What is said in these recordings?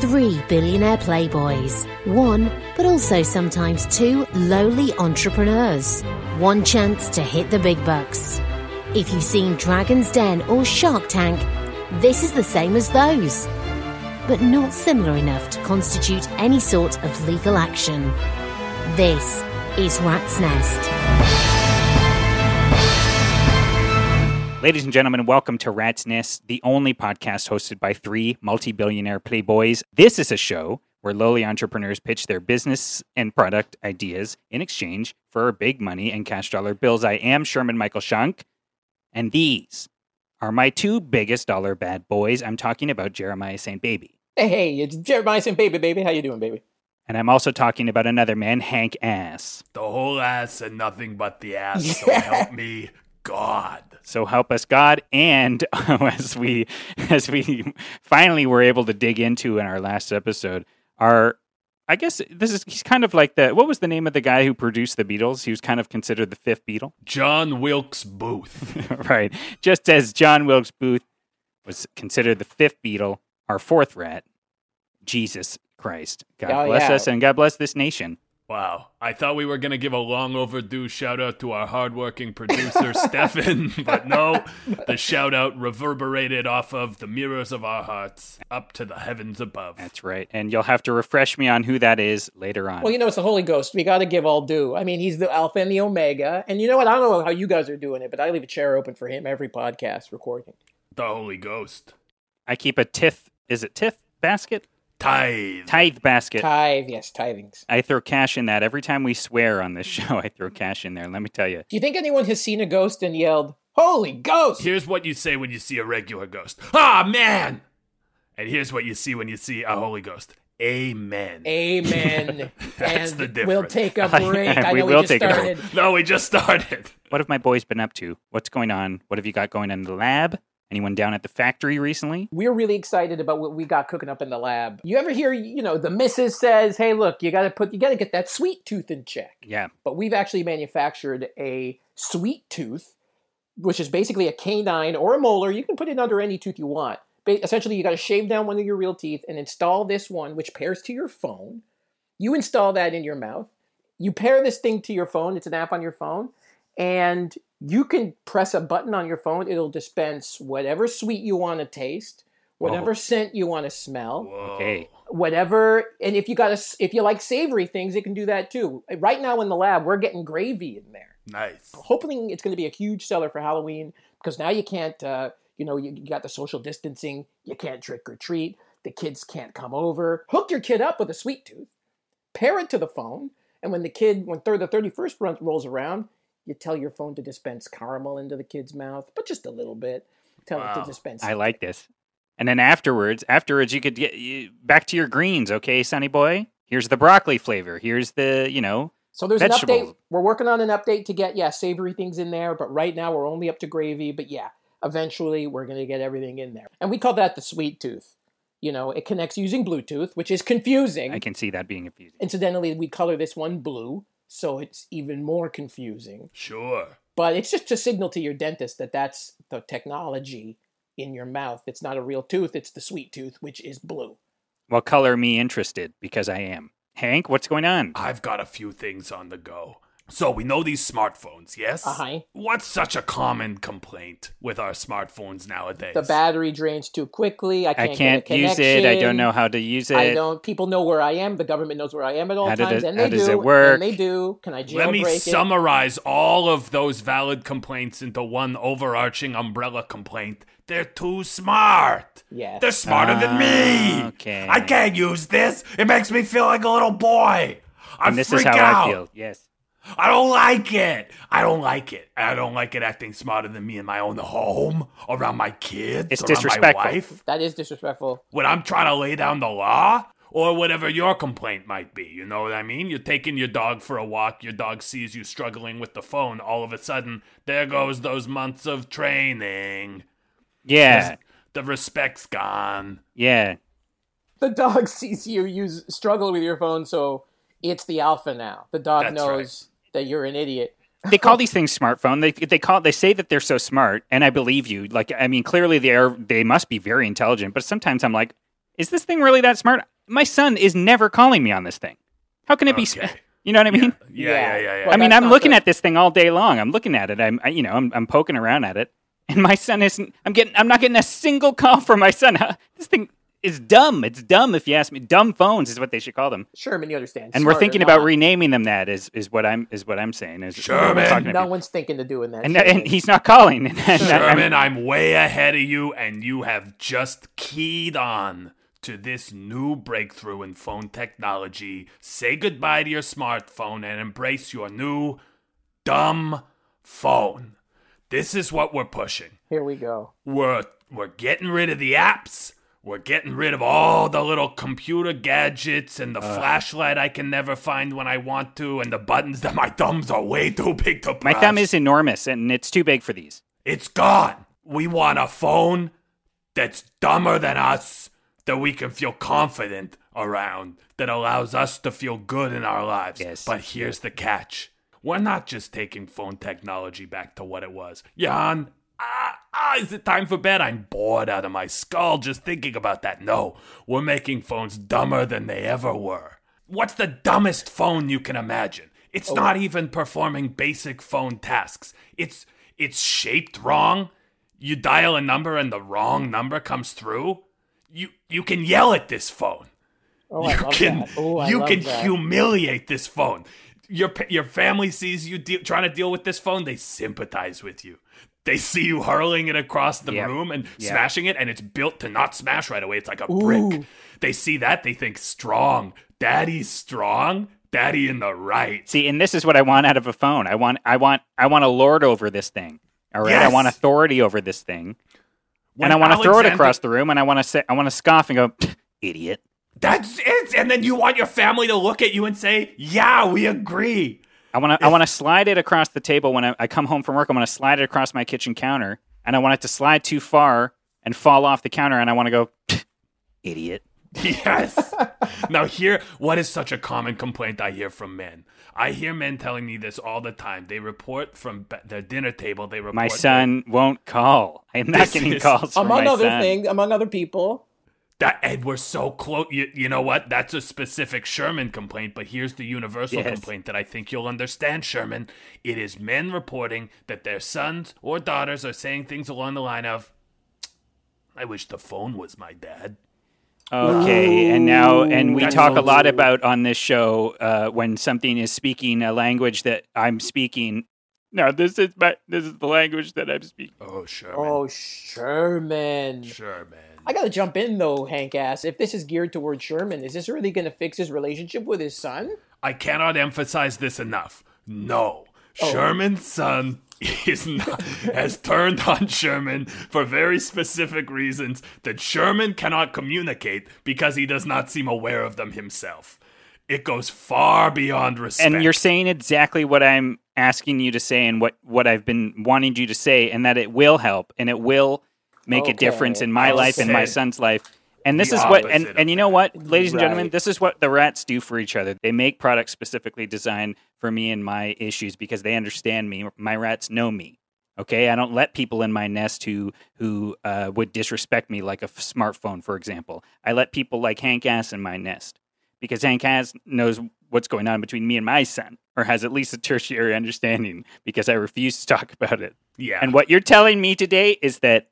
Three billionaire playboys. One, but also sometimes two lowly entrepreneurs. One chance to hit the big bucks. If you've seen Dragon's Den or Shark Tank, this is the same as those. But not similar enough to constitute any sort of legal action. This is Rat's Nest. Ladies and gentlemen, welcome to Rat's Nest, the only podcast hosted by three multi billionaire playboys. This is a show where lowly entrepreneurs pitch their business and product ideas in exchange for big money and cash dollar bills. I am Sherman Michael Shunk, and these are my two biggest dollar bad boys. I'm talking about Jeremiah St. Baby. Hey, it's Jeremiah St. Baby, baby. How you doing, baby? And I'm also talking about another man, Hank Ass. The whole ass and nothing but the ass. So help me God. So help us God, and as we as we finally were able to dig into in our last episode, our I guess this is he's kind of like the what was the name of the guy who produced the Beatles? He was kind of considered the fifth Beatle, John Wilkes Booth. right? Just as John Wilkes Booth was considered the fifth Beatle, our fourth rat, Jesus Christ. God Oh, bless yeah. us and God bless this nation. Wow. I thought we were going to give a long overdue shout out to our hardworking producer, Stefan, but no, the shout out reverberated off of the mirrors of our hearts up to the heavens above. That's right. And you'll have to refresh me on who that is later on. Well, you know, it's the Holy Ghost. We got to give all due. I mean, he's the Alpha and the Omega. And you know what? I don't know how you guys are doing it, but I leave a chair open for him every podcast recording. The Holy Ghost. I keep a tith. Is it tith basket? Tithe. Tithe basket. Tithe, yes, tithings. I throw cash in that every time we swear on this show. I throw cash in there. Let me tell you. Do you think anyone has seen a ghost and yelled, Holy Ghost? Here's what you say when you see a regular ghost. Ah, man! And here's what you see when you see a Holy Ghost. Amen. Amen. That's and the difference. we'll take a break. I We know will we just take a break. no, we just started. What have my boys been up to? What's going on? What have you got going on in the lab? Anyone down at the factory recently? We're really excited about what we got cooking up in the lab. You ever hear, you know, the missus says, "Hey, look, you got to put, you got to get that sweet tooth in check." Yeah. but we've actually manufactured a sweet tooth, which is basically a canine or a molar. You can put it under any tooth you want. Ba- Essentially, you got to shave down one of your real teeth and install this one, which pairs to your phone. You install that in your mouth. You pair this thing to your phone. It's an app on your phone, and you can press a button on your phone. It'll dispense whatever sweet you want to taste, whatever scent you want to smell Okay. whatever and if you got a, if you like savory things it can do that too right now in the lab we're getting gravy in there Nice. hoping it's going to be a huge seller for halloween because now you can't uh, you know you, you got the social distancing you can't trick or treat the kids can't come over hook your kid up with a sweet tooth pair it to the phone and when the kid when third the 31st run, rolls around you tell your phone to dispense caramel into the kid's mouth but just a little bit tell it to dispense I like this. And then afterwards, afterwards, you could get you, back to your greens, okay, Sonny boy? Here's the broccoli flavor. Here's the, you know, So there's an Vegetables. update. We're working on an update to get yeah savory things in there, but right now we're only up to gravy. But yeah, eventually we're gonna get everything in there, and we call that the sweet tooth. You know, it connects using Bluetooth, which is confusing. I can see that being confusing. Incidentally, we color this one blue, so it's even more confusing. Sure. But it's just to signal to your dentist that that's the technology in your mouth. It's not a real tooth; it's the sweet tooth, which is blue. Well, color me interested because I am. Hank, what's going on? I've got a few things on the go. So we know these smartphones, yes? Uh-huh. What's such a common complaint with our smartphones nowadays? The battery drains too quickly. I I can't, can't get a use it. I don't know how to use it. I don't. People know where I am. The government knows where I am at all How did times, it- and how they does do. it work? And they do. Can I jailbreak Let me it? summarize all of those valid complaints into one overarching umbrella complaint. They're too smart. Yes. They're smarter than me. Ah, okay. I can't use this. It makes me feel like a little boy. I and this freak is how out. I feel. Yes. I don't like it. I don't like it. I don't like it acting smarter than me in my own home, around my kids, It's around disrespectful. my wife. That is disrespectful. When I'm trying to lay down the law, or whatever your complaint might be. You know what I mean? You're taking your dog for a walk, your dog sees you struggling with the phone, all of a sudden, there goes those months of training. Yeah. The respect's gone. Yeah. The dog sees you use struggle with your phone, so it's the alpha now. The dog That's knows that you're an idiot. they call these things smartphone. They they call they say that they're so smart, and I believe you. Like I mean, clearly they are. They must be very intelligent. But sometimes I'm like, is this thing really that smart? My son is never calling me on this thing. How can it be? sm- You know what I mean? Yeah, yeah, yeah, yeah. Well, I mean, I'm looking the- at this thing all day long. I'm looking at it. I'm, I, you know, I'm, I'm poking around at it, and my son isn't. I'm getting. I'm not getting a single call from my son. This thing is dumb. It's dumb. If you ask me, dumb phones is what they should call them. Sherman, you understand. And we're thinking about not. renaming them. That is, is what I'm, is what I'm saying. Is Sherman. No about- one's thinking of doing that. and, and he's not calling. And I'm- Sherman, I'm way ahead of you, and you have just keyed on to this new breakthrough in phone technology. Say goodbye to your smartphone and embrace your new dumb phone. This is what we're pushing. Here we go. We're we're getting rid of the apps. We're getting rid of all the little computer gadgets and the flashlight I can never find when I want to, and the buttons that my thumbs are way too big to press. my thumb is enormous, and it's too big for these. It's gone. We want a phone that's dumber than us, that we can feel confident around, that allows us to feel good in our lives. Yes. But here's the catch we're not just taking phone technology back to what it was. Jan, ah, ah, is it time for bed? I'm bored out of my skull just thinking about that. No, we're making phones dumber than they ever were. What's the dumbest phone you can imagine? It's not even performing basic phone tasks. It's it's shaped wrong. You dial a number and the wrong number comes through. You you can yell at this phone. Oh, I you love can that. Oh, I you can that. humiliate this phone. Your your family sees you de- trying to deal with this phone. They sympathize with you. They see you hurling it across the Yep. room and Yep. smashing it, and it's built to not smash right away. It's like a brick. They see that they think strong. Daddy's strong. Daddy in the right. See, and this is what I want out of a phone. I want, I want, I want a lord over this thing. All right, I want authority over this thing, When and I want to throw it across the room, and I want to say, I want to scoff and go, idiot. That's it. And then you want your family to look at you and say, "Yeah, we agree." I want to, I want to slide it across the table when I, I come home from work. I want to slide it across my kitchen counter, and I want it to slide too far and fall off the counter, and I want to go, idiot. Yes. now, here, what is such a common complaint I hear from men? I hear men telling me this all the time. They report from ba- their dinner table. They report My son won't call. I am not This getting is- calls from Among my other son. things, among other people. That, and we're so close. You, you know what? That's a specific Sherman complaint, but here's the universal Yes. complaint that I think you'll understand, Sherman. It is men reporting that their sons or daughters are saying things along the line of, "I wish the phone was my dad." Okay, and now, and we That's talk a lot true. about on this show uh, when something is speaking a language that I'm speaking. No, this is my this is the language that I'm speaking. Oh, Sherman. Oh, Sherman. Sherman. I gotta jump in though, Hank ass. If this is geared towards Sherman, is this really gonna fix his relationship with his son? I cannot emphasize this enough. No, Oh. Sherman's son is not, has turned on Sherman for very specific reasons that Sherman cannot communicate because he does not seem aware of them himself. It goes far beyond respect. And you're saying exactly what I'm asking you to say, and what what I've been wanting you to say, and that it will help, and it will make a difference in my I life and my son's life. And this the is what, and, and you know what, ladies and gentlemen, this is what the rats do for each other. They make products specifically designed for me and my issues because they understand me. My rats know me. Okay, I don't let people in my nest who who uh, would disrespect me, like a f- smartphone, for example. I let people like Hank Ass in my nest because Hank Ass knows what's going on between me and my son, or has at least a tertiary understanding because I refuse to talk about it. Yeah. And what you're telling me today is that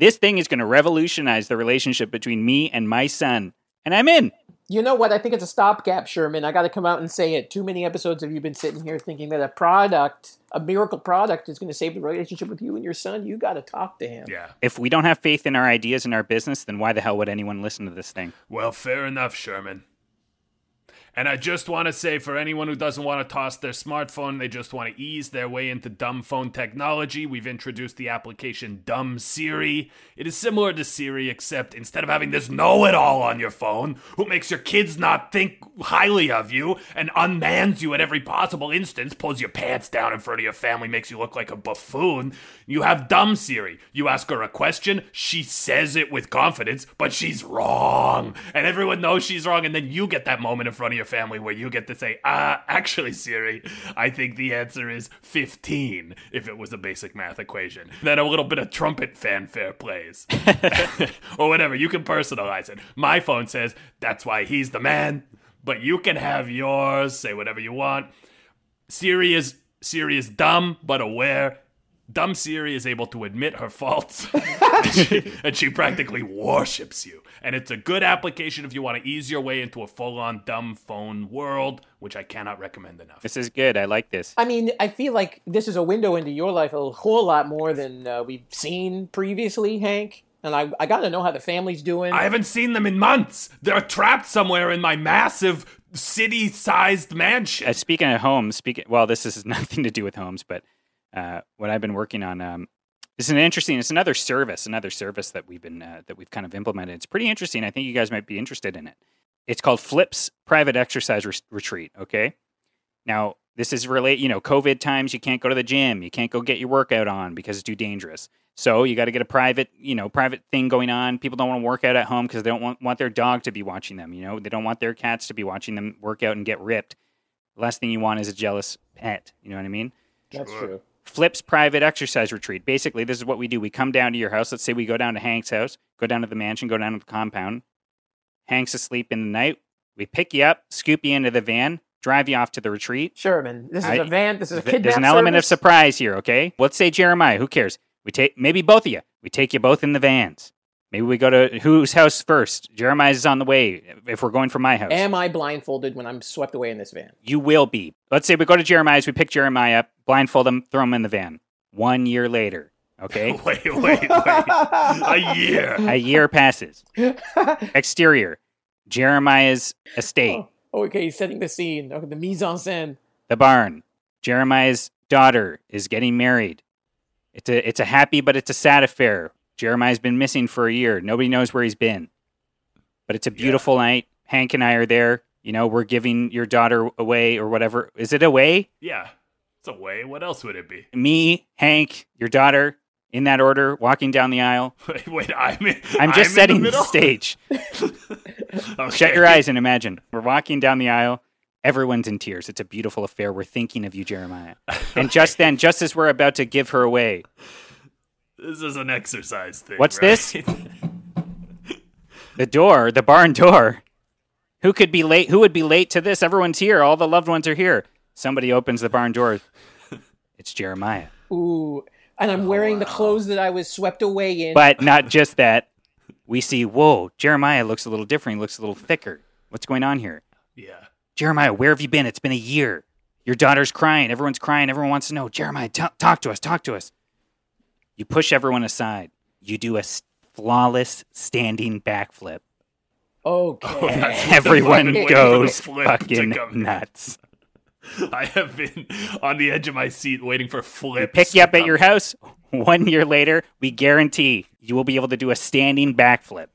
this thing is going to revolutionize the relationship between me and my son, and I'm in. You know what? I think it's a stopgap, Sherman. I got to come out and say it. Too many episodes have you been sitting here thinking that a product, a miracle product, is going to save the relationship with you and your son. You got to talk to him. yeah. If we don't have faith in our ideas and our business, then why the hell would anyone listen to this thing? Well, fair enough, Sherman. And I just want to say for anyone who doesn't want to toss their smartphone, they just want to ease their way into dumb phone technology, we've introduced the application Dumb Siri. It is similar to Siri, except instead of having this know it all on your phone, who makes your kids not think highly of you and unmans you at every possible instance, pulls your pants down in front of your family, makes you look like a buffoon, you have Dumb Siri. You ask her a question, she says it with confidence, but she's wrong. And everyone knows she's wrong, and then you get that moment in front of your family where you get to say, ah, actually, Siri, I think the answer is 15 if it was a basic math equation. Then a little bit of trumpet fanfare plays. or whatever, you can personalize it. My phone says, that's why he's the man, but you can have yours, say whatever you want. Siri is Siri is dumb but aware. Dumb Siri is able to admit her faults, and, she, and she practically worships you. And it's a good application if you want to ease your way into a full-on dumb phone world, which I cannot recommend enough. This is good. I like this. I mean, I feel like this is a window into your life a whole lot more than uh, we've seen previously, Hank. And I, I got to know how the family's doing. I haven't seen them in months. They're trapped somewhere in my massive city-sized mansion. Uh, speaking of homes, speaking well, this has nothing to do with homes, but uh, what I've been working on um, is an interesting. It's another service, another service that we've been uh, that we've kind of implemented. It's pretty interesting. I think you guys might be interested in it. It's called Flips Private Exercise Re- Retreat. Okay, now this is relate. You know, COVID times, you can't go to the gym, you can't go get your workout on because it's too dangerous. So you got to get a private, you know, private thing going on. People don't want to work out at home because they don't want, want their dog to be watching them. You know, they don't want their cats to be watching them work out and get ripped. The last thing you want is a jealous pet. You know what I mean? That's true. Flips private exercise retreat. Basically, this is what we do. We come down to your house. Let's say we go down to Hank's house, go down to the mansion, go down to the compound. Hank's asleep in the night. We pick you up, scoop you into the van, drive you off to the retreat. Sherman, this is I- a van. This is a kidnap There's an element of surprise here, okay? Let's say Jeremiah. Who cares? We take maybe both of you. We take you both in the vans. Maybe we go to whose house first? Jeremiah's on the way. If we're going from my house, Am I blindfolded when I'm swept away in this van? you will be. Let's say we go to Jeremiah's. We pick Jeremiah up, blindfold him, throw him in the van. One year later, okay, Wait, wait, wait. a year. a year passes. Exterior, Jeremiah's estate, Oh, okay, he's setting the scene. Okay, the mise en scène. the barn. Jeremiah's daughter is getting married. It's a it's a happy but it's a sad affair. Jeremiah's been missing for a year. Nobody knows where he's been. But it's a beautiful night. Hank and I are there. You know, we're giving your daughter away or whatever. Is it away? Yeah. It's away. What else would it be? Me, Hank, your daughter, in that order, walking down the aisle. Wait, wait I'm in, I'm just in setting the, the, stage. Okay. Shut your eyes and imagine. We're walking down the aisle. Everyone's in tears. It's a beautiful affair. We're thinking of you, Jeremiah. And just then, just as we're about to give her away, This is an exercise thing. What's right? this? the door, the barn door. Who could be late? Who would be late to this? Everyone's here. All the loved ones are here. Somebody opens the barn door. It's Jeremiah. Ooh, and I'm wearing the clothes that I was swept away in. But not just that. We see, whoa, Jeremiah looks a little different. He looks a little thicker. What's going on here? yeah. Jeremiah, where have you been? It's been a year. Your daughter's crying. Everyone's crying. Everyone wants to know. Jeremiah, t- talk to us. Talk to us. You push everyone aside. You do a flawless standing backflip. okay. Oh, everyone goes fucking come in. nuts. I have been on the edge of my seat waiting for flips. Pick you up at your house. One year later, we guarantee you will be able to do a standing backflip.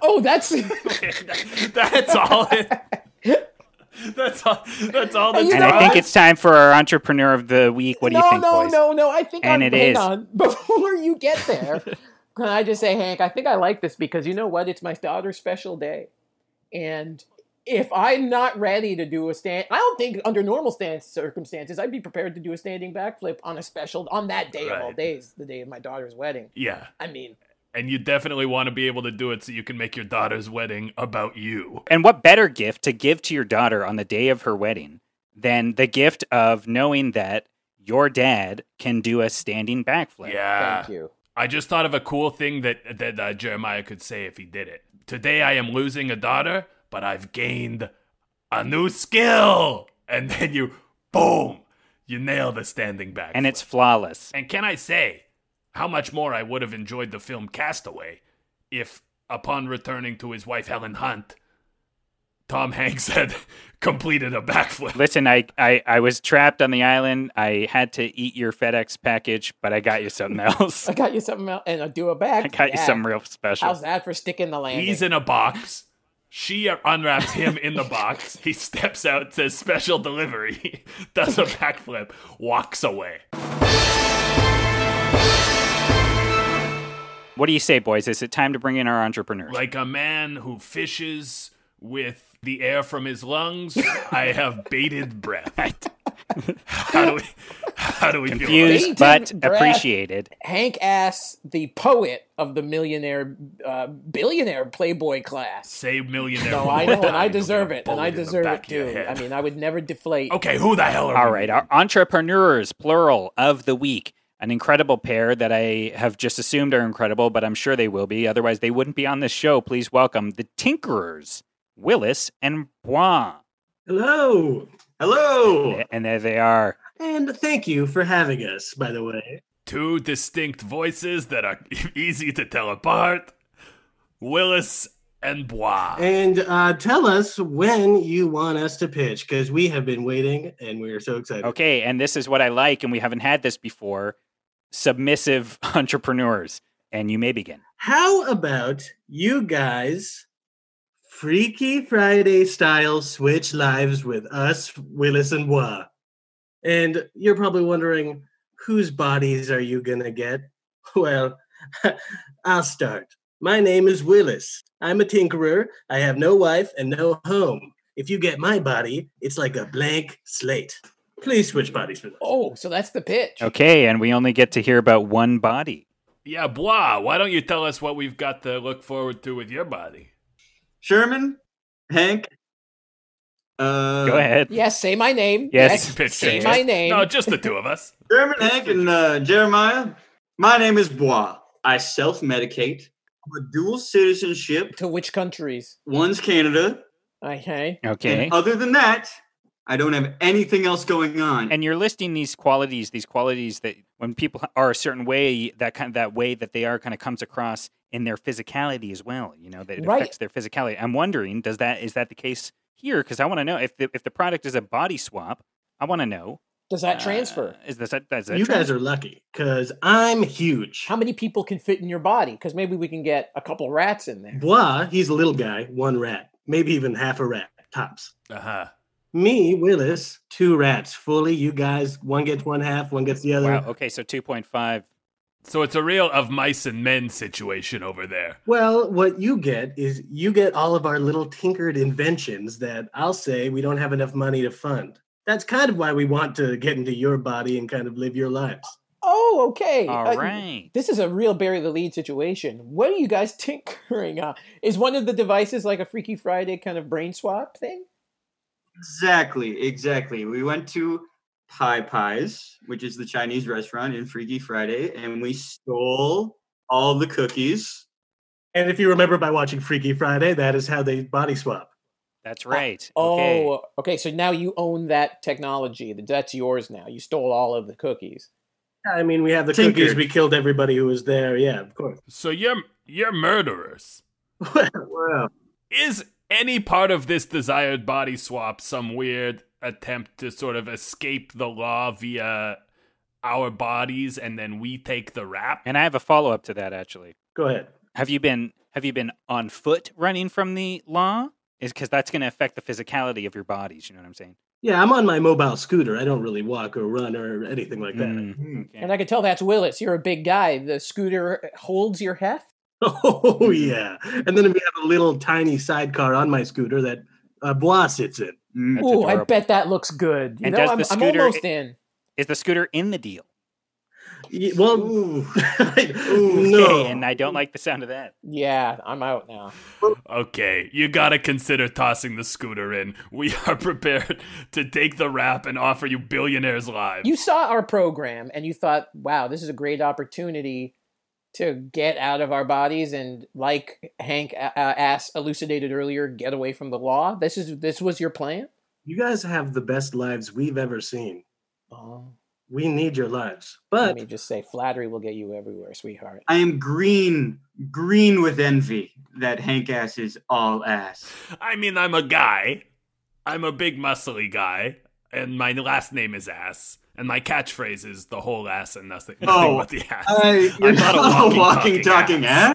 oh, that's. That's all. It, that's all. That's all. That's You And I think it's time for our entrepreneur of the week. What do no, you think, boys? no, boys? no, no. I think And I'm. it hang is. on. Before you get there, can I just say, Hank? I think I like this because you know what? It's my daughter's special day, and if I'm not ready to do a stand, I don't think under normal stand circumstances I'd be prepared to do a standing backflip on a special on that day of all days, the day of my daughter's wedding. Yeah. I mean, And you definitely want to be able to do it so you can make your daughter's wedding about you. And what better gift to give to your daughter on the day of her wedding than the gift of knowing that your dad can do a standing backflip? Yeah. Thank you. I just thought of a cool thing that that uh, Jeremiah could say if he did it. Today I am losing a daughter, but I've gained a new skill. And then you, boom, you nail the standing back. And it's flawless. And can I say how much more I would have enjoyed the film Castaway if, upon returning to his wife Helen Hunt, Tom Hanks had completed a backflip. Listen, I, I, I was trapped on the island. I had to eat your FedEx package, but I got you something else. I got you something else, and I do a back. I got you Yeah. something real special. How's that for sticking the landing? He's in a box. She unwraps him in the box. He steps out, says special delivery, does a backflip, walks away. What do you say, boys? Is it time to bring in our entrepreneurs? Like a man who fishes with the air from his lungs, I have bated breath. How do we, how do we feel about Confused but appreciated. Hank Ass, the poet of the millionaire, uh, billionaire Playboy class. Say millionaire. No, I know, and I deserve it, and I bullet in the deserve it too. I mean, I would never deflate. okay, who the hell are All we? right, our entrepreneurs, plural, of the week. An incredible pair that I have just assumed are incredible, but I'm sure they will be. Otherwise, they wouldn't be on this show. Please welcome the Tinkerers, Willis and Bois. Hello. Hello. And there they are. And thank you for having us, by the way. Two distinct voices that are easy to tell apart. Willis and Bois. And uh, tell us when you want us to pitch, because we have been waiting and we're so excited. Okay, and this is what I like, and we haven't had this before submissive entrepreneurs. And you may begin. How about you guys, Freaky Friday style, switch lives with us, Willis and Bois? And you're probably wondering, whose bodies are you going to get? Well, I'll start. My name is Willis. I'm a tinkerer. I have no wife and no home. If you get my body, it's like a blank slate. Please switch bodies with us. Oh, so that's the pitch. Okay, and we only get to hear about one body. Yeah, Bois, why don't you tell us what we've got to look forward to with your body? Sherman, Hank. Uh, Go ahead. Yes, say my name. Yes. Pitch say changes. my name. No, just the two of us. Sherman, Hank, and uh, Jeremiah. My name is Bois. I self medicate. I'm a dual citizenship. To which countries? One's Canada. Okay. Okay. And other than that, I don't have anything else going on. and you're listing these qualities these qualities that when people are a certain way that kind of that way that they are kind of comes across in their physicality as well you know that it Right. affects their physicality i'm wondering does that is that the case here because i want to know if the, if the product is a body swap i want to know Does that transfer? uh, is this a, does that You guys are lucky, because I'm huge. How many people can fit in your body? Because maybe we can get a couple rats in there. Bois, he's a little guy, one rat, maybe even half a rat, tops. Uh huh. Me, Willis, two rats fully. You guys, one gets one half, one gets the other. wow okay so 2.5 So it's a real of mice and men situation over there. Well, what you get is you get all of our little tinkered inventions that I'll say we don't have enough money to fund. That's kind of why we want to get into your body and kind of live your lives. Oh, okay. all Uh, right This is a real bury the lead situation. What are you guys tinkering on? Is one of the devices like a Freaky Friday kind of brain swap thing? Exactly, exactly. We went to Pie Pies, which is the Chinese restaurant in Freaky Friday, and we stole all the cookies. And if you remember by watching Freaky Friday, that is how they body swap. that's right uh, oh, okay Oh, okay. So now you own that technology. That's yours now. You stole all of the cookies. I mean, we have the Tinkered. cookies. We killed everybody who was there. Yeah, of course. So you're you're murderers. well, Is any part of this desired body swap some weird attempt to sort of escape the law via our bodies and then we take the rap? and i have a follow-up to that actually go ahead. have you been have you been on foot running from the law is because that's going to affect the physicality of your bodies you know what i'm saying Yeah, I'm on my mobile scooter. I don't really walk or run or anything like that. Mm, okay. And I can tell that's Willis. You're a big guy. The scooter holds your heft. Oh yeah, and then we have a little tiny sidecar on my scooter that uh, Bois sits in. Mm. Oh, I bet that looks good. You And know, I'm, the I'm almost in. is the scooter in the deal Y- Well, Ooh. no. Okay, and I don't like the sound of that. Yeah, I'm out now. Okay, you gotta consider tossing the scooter in. We are prepared to take the rap and offer you billionaires lives. You saw our program and you thought, wow, this is a great opportunity to get out of our bodies and, like Hank uh, asked, elucidated earlier, get away from the law. This is this was your plan. You guys have the best lives we've ever seen. Oh, We need your lives. But let me just say, flattery will get you everywhere, sweetheart. I am green, green with envy that Hank ass is all ass. I mean, I'm a guy. I'm a big muscly guy, and my last name is Ass, and my catchphrase is the whole ass and nothing, nothing Oh, but the ass. I, you're I'm not a walking, walking, talking ass.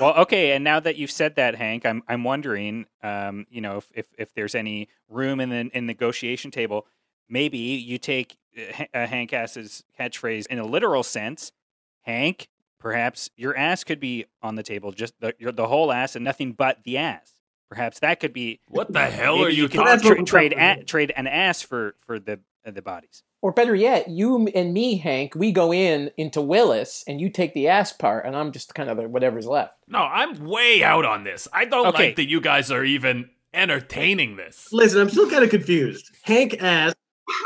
Well, okay, and now that you've said that, Hank, I'm I'm wondering, um, you know, if, if if there's any room in the in negotiation table, maybe you take uh, Ha- uh, Hank Ass's catchphrase in a literal sense. Hank, perhaps your ass could be on the table, just the your, the whole ass and nothing but the ass. Perhaps that could be. What the hell are you could talking tra- trade a- about. trade an ass for for the the bodies. Or better yet, you and me, Hank, we go in into Willis and you take the ass part, and I'm just kind of the, whatever's left. No, I'm way out on this. I don't Okay. like that you guys are even entertaining this. listen, I'm still kind of confused. Hank asked,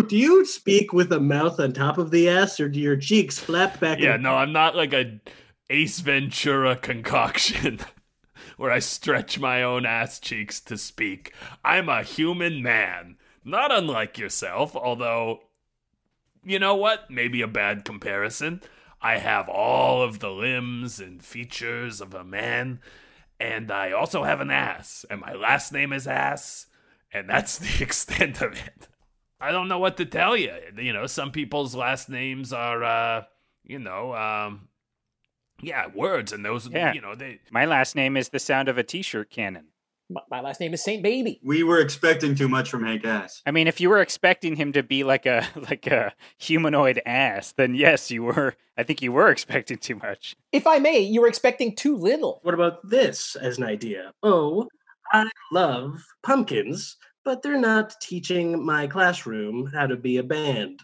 do you speak with a mouth on top of the ass or do your cheeks flap back? Yeah, and- no, I'm not like a Ace Ventura concoction where I stretch my own ass cheeks to speak. I'm a human man, not unlike yourself, although, you know what? Maybe a bad comparison. I have all of the limbs and features of a man, and I also have an ass, and my last name is Ass, and that's the extent of it. I don't know what to tell you. You know, some people's last names are, uh, you know, um, yeah, words, and those, Yeah. you know, they. My last name is the sound of a T-shirt cannon. My, my last name is Saint Baby. We were expecting too much from Hank ass. I mean, if you were expecting him to be like a like a humanoid ass, then yes, you were. I think you were expecting too much. If I may, you were expecting too little. What about this as an idea? Oh, I love pumpkins, but they're not teaching my classroom how to be a band.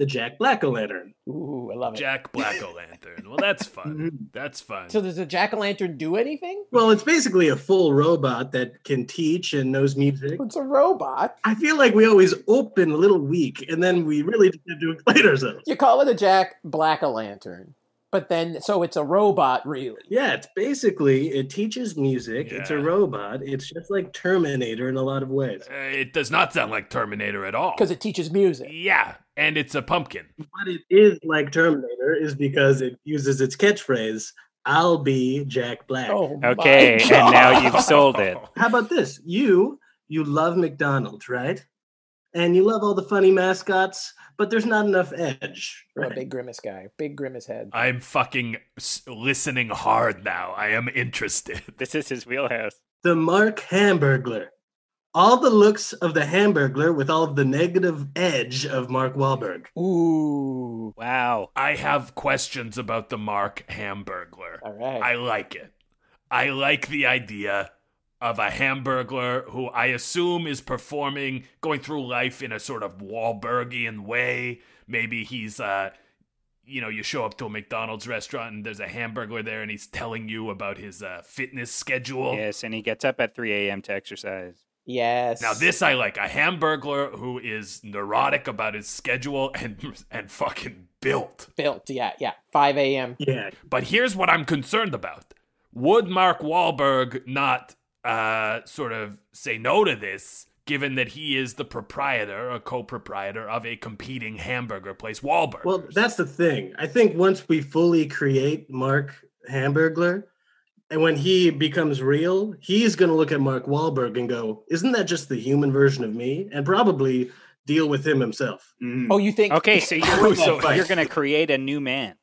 The Jack Black O' Lantern. Ooh, I love it. Jack Black O' Lantern. Well, that's fun. That's fun. So does the jack o' lantern do anything? Well, it's basically a full robot that can teach and knows music. It's a robot. I feel like we always open a little weak and then we really just have to explain ourselves. You call it a jack black o' lantern, but then so it's a robot, really. Yeah, it's basically it teaches music. It's a robot. It's just like Terminator in a lot of ways. Uh, it does not sound like Terminator at all. Because it teaches music. Yeah, and it's a pumpkin. What it is like Terminator is because it uses its catchphrase, I'll be Jack Black. Oh, Okay, and now you've sold it. How about this? You you love McDonald's, right? And you love all the funny mascots, but there's not enough edge. You're a big grimace guy. Big grimace head. I'm fucking listening hard now. I am interested. This is his wheelhouse. The Mark Hamburglar. All the looks of the Hamburglar with all of the negative edge of Mark Wahlberg. Ooh. Wow. I have questions about the Mark Hamburglar. All right. I like it. I like the idea of a Hamburglar who I assume is performing, going through life in a sort of Wahlbergian way. Maybe he's, uh, you know, you show up to a McDonald's restaurant and there's a Hamburglar there and he's telling you about his uh, fitness schedule. Yes, and he gets up at 3 a.m. to exercise. Yes. Now this I like a Hamburglar who is neurotic about his schedule and and fucking built. built. Yeah, yeah. 5 a.m. Yeah. But here's what I'm concerned about. Would Mark Wahlberg not uh, sort of say no to this, given that he is the proprietor, a co-proprietor of a competing hamburger place, Wahlburgers? Well, that's the thing. I think once we fully create Mark Hamburglar, and when he becomes real, he's going to look at Mark Wahlberg and go, "Isn't that just the human version of me?" And probably deal with him himself. Mhm. Oh, you think? Okay, so you're, so you're going to create a new man.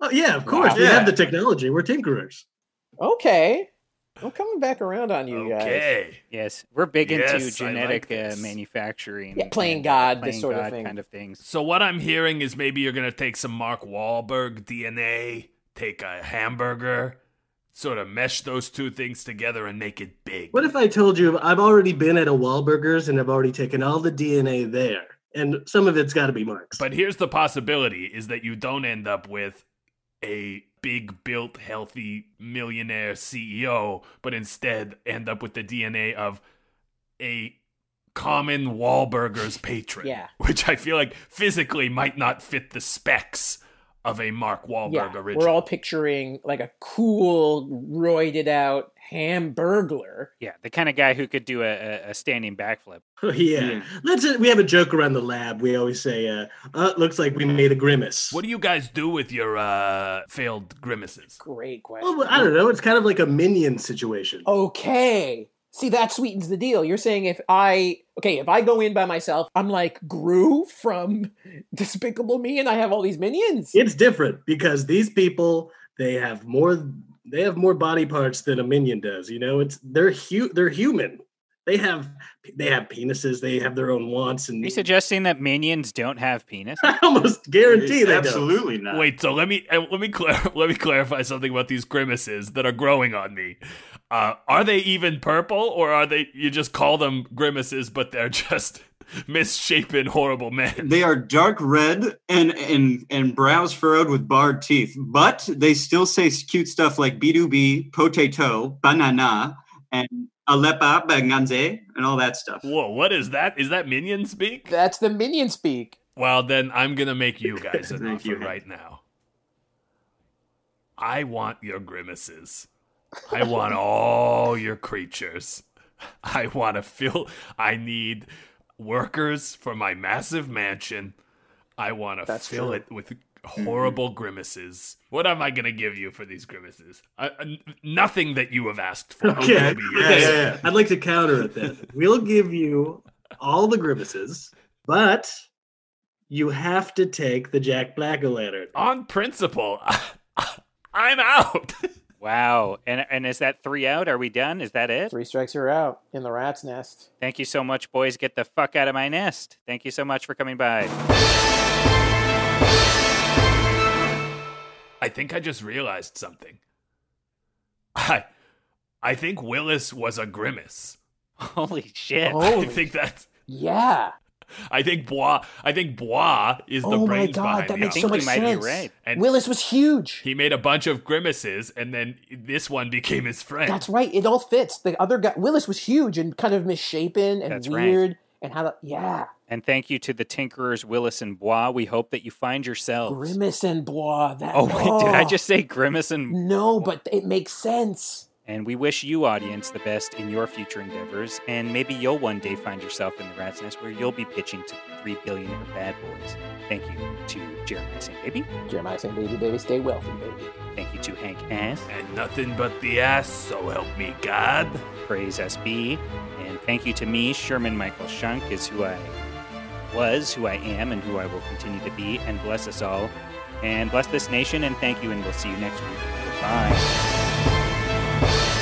Oh yeah, of course. We Yeah. have the technology. We're tinkerers. Okay. I'm coming back around on you guys. okay. Yes, we're big Yes, into I genetic like uh, manufacturing. Yeah, playing and, God, this playing sort of thing. kind of things. So what I'm hearing is maybe you're gonna take some Mark Wahlberg DNA, take a hamburger, sort of mesh those two things together and make it big. What if I told you I've already been at a Wahlburgers and I've already taken all the DNA there, and some of it's got to be Mark's. But here's the possibility is that you don't end up with a big built healthy millionaire CEO, but instead end up with the DNA of a common Wahlburgers patron. Yeah. Which I feel like physically might not fit the specs of a Mark Wahlberg yeah, original. we're all picturing like a cool, roided out hamburglar. Yeah, the kind of guy who could do a, a, a standing backflip. Oh, yeah. Yeah. Let's. uh, We have a joke around the lab. We always say, uh, uh, looks like we made a grimace." What do you guys do with your uh, failed grimaces? Great question. Well, I don't know. It's kind of like a minion situation. Okay. See, that sweetens the deal. You're saying if I, okay, if I go in by myself, I'm like Gru from Despicable Me and I have all these minions. It's different because these people they have more they have more body parts than a minion does. You know, it's they're hu- they're human. They have they have penises. They have their own wants, and Are you suggesting that minions don't have penis? I almost guarantee they don't. Absolutely not. Wait, so let me uh, let me clar- let me clarify something about these grimaces that are growing on me. Uh, are they even purple, or are they? You just call them grimaces, but they're just misshapen, horrible men. They are dark red and and and brows furrowed with barred teeth, but they still say cute stuff like B2B, potato, banana, and alepa, banganze, and all that stuff. Whoa, what is that? Is that minion speak? That's the minion speak. Well, then I'm gonna make you guys an Thank offer you, right now. I want your grimaces. I want all your creatures. I want to fill. I need workers for my massive mansion. I want to That's fill true. it with horrible grimaces. What am I gonna give you for these grimaces? I, I- nothing that you have asked for. Okay. Yeah, yeah, yeah. I'd like to counter it then. We'll give you all the grimaces, but you have to take the Jack Black o' lantern. On principle, I'm out. Wow. And and is that three out? Are we done? Is that it? Three strikes are out in the rat's nest. Thank you so much, boys. Get the fuck out of my nest. Thank you so much for coming by. I think I just realized something. I I think Willis was a grimace. Holy shit. I Holy think that's Yeah. I think Bois I think Bois is the oh my brains god, behind that the makes I so think much you might be sense. right. And- Willis was huge. He made a bunch of grimaces and then this one became his friend. That's right. It all fits. The other guy, Willis was huge and kind of misshapen and That's right. weird and how to, yeah. And thank you to the Tinkerers, Willis and Bois. We hope that you find yourselves. Grimace and Bois. That, Oh, wait, did I oh. just say Grimace and No, but it makes sense. And we wish you, audience, the best in your future endeavors. And maybe you'll one day find yourself in the rat's nest where you'll be pitching to three billionaire bad boys. Thank you to Jeremiah St. Baby. Jeremiah saying, baby, baby, stay wealthy, baby. Thank you to Hank Ass. and nothing but the ass, so help me God. Praise SB. And thank you to me, Sherman Michael Shunk, is who I was, who I am, and who I will continue to be. And bless us all. And bless this nation. And thank you. And we'll see you next week. Bye.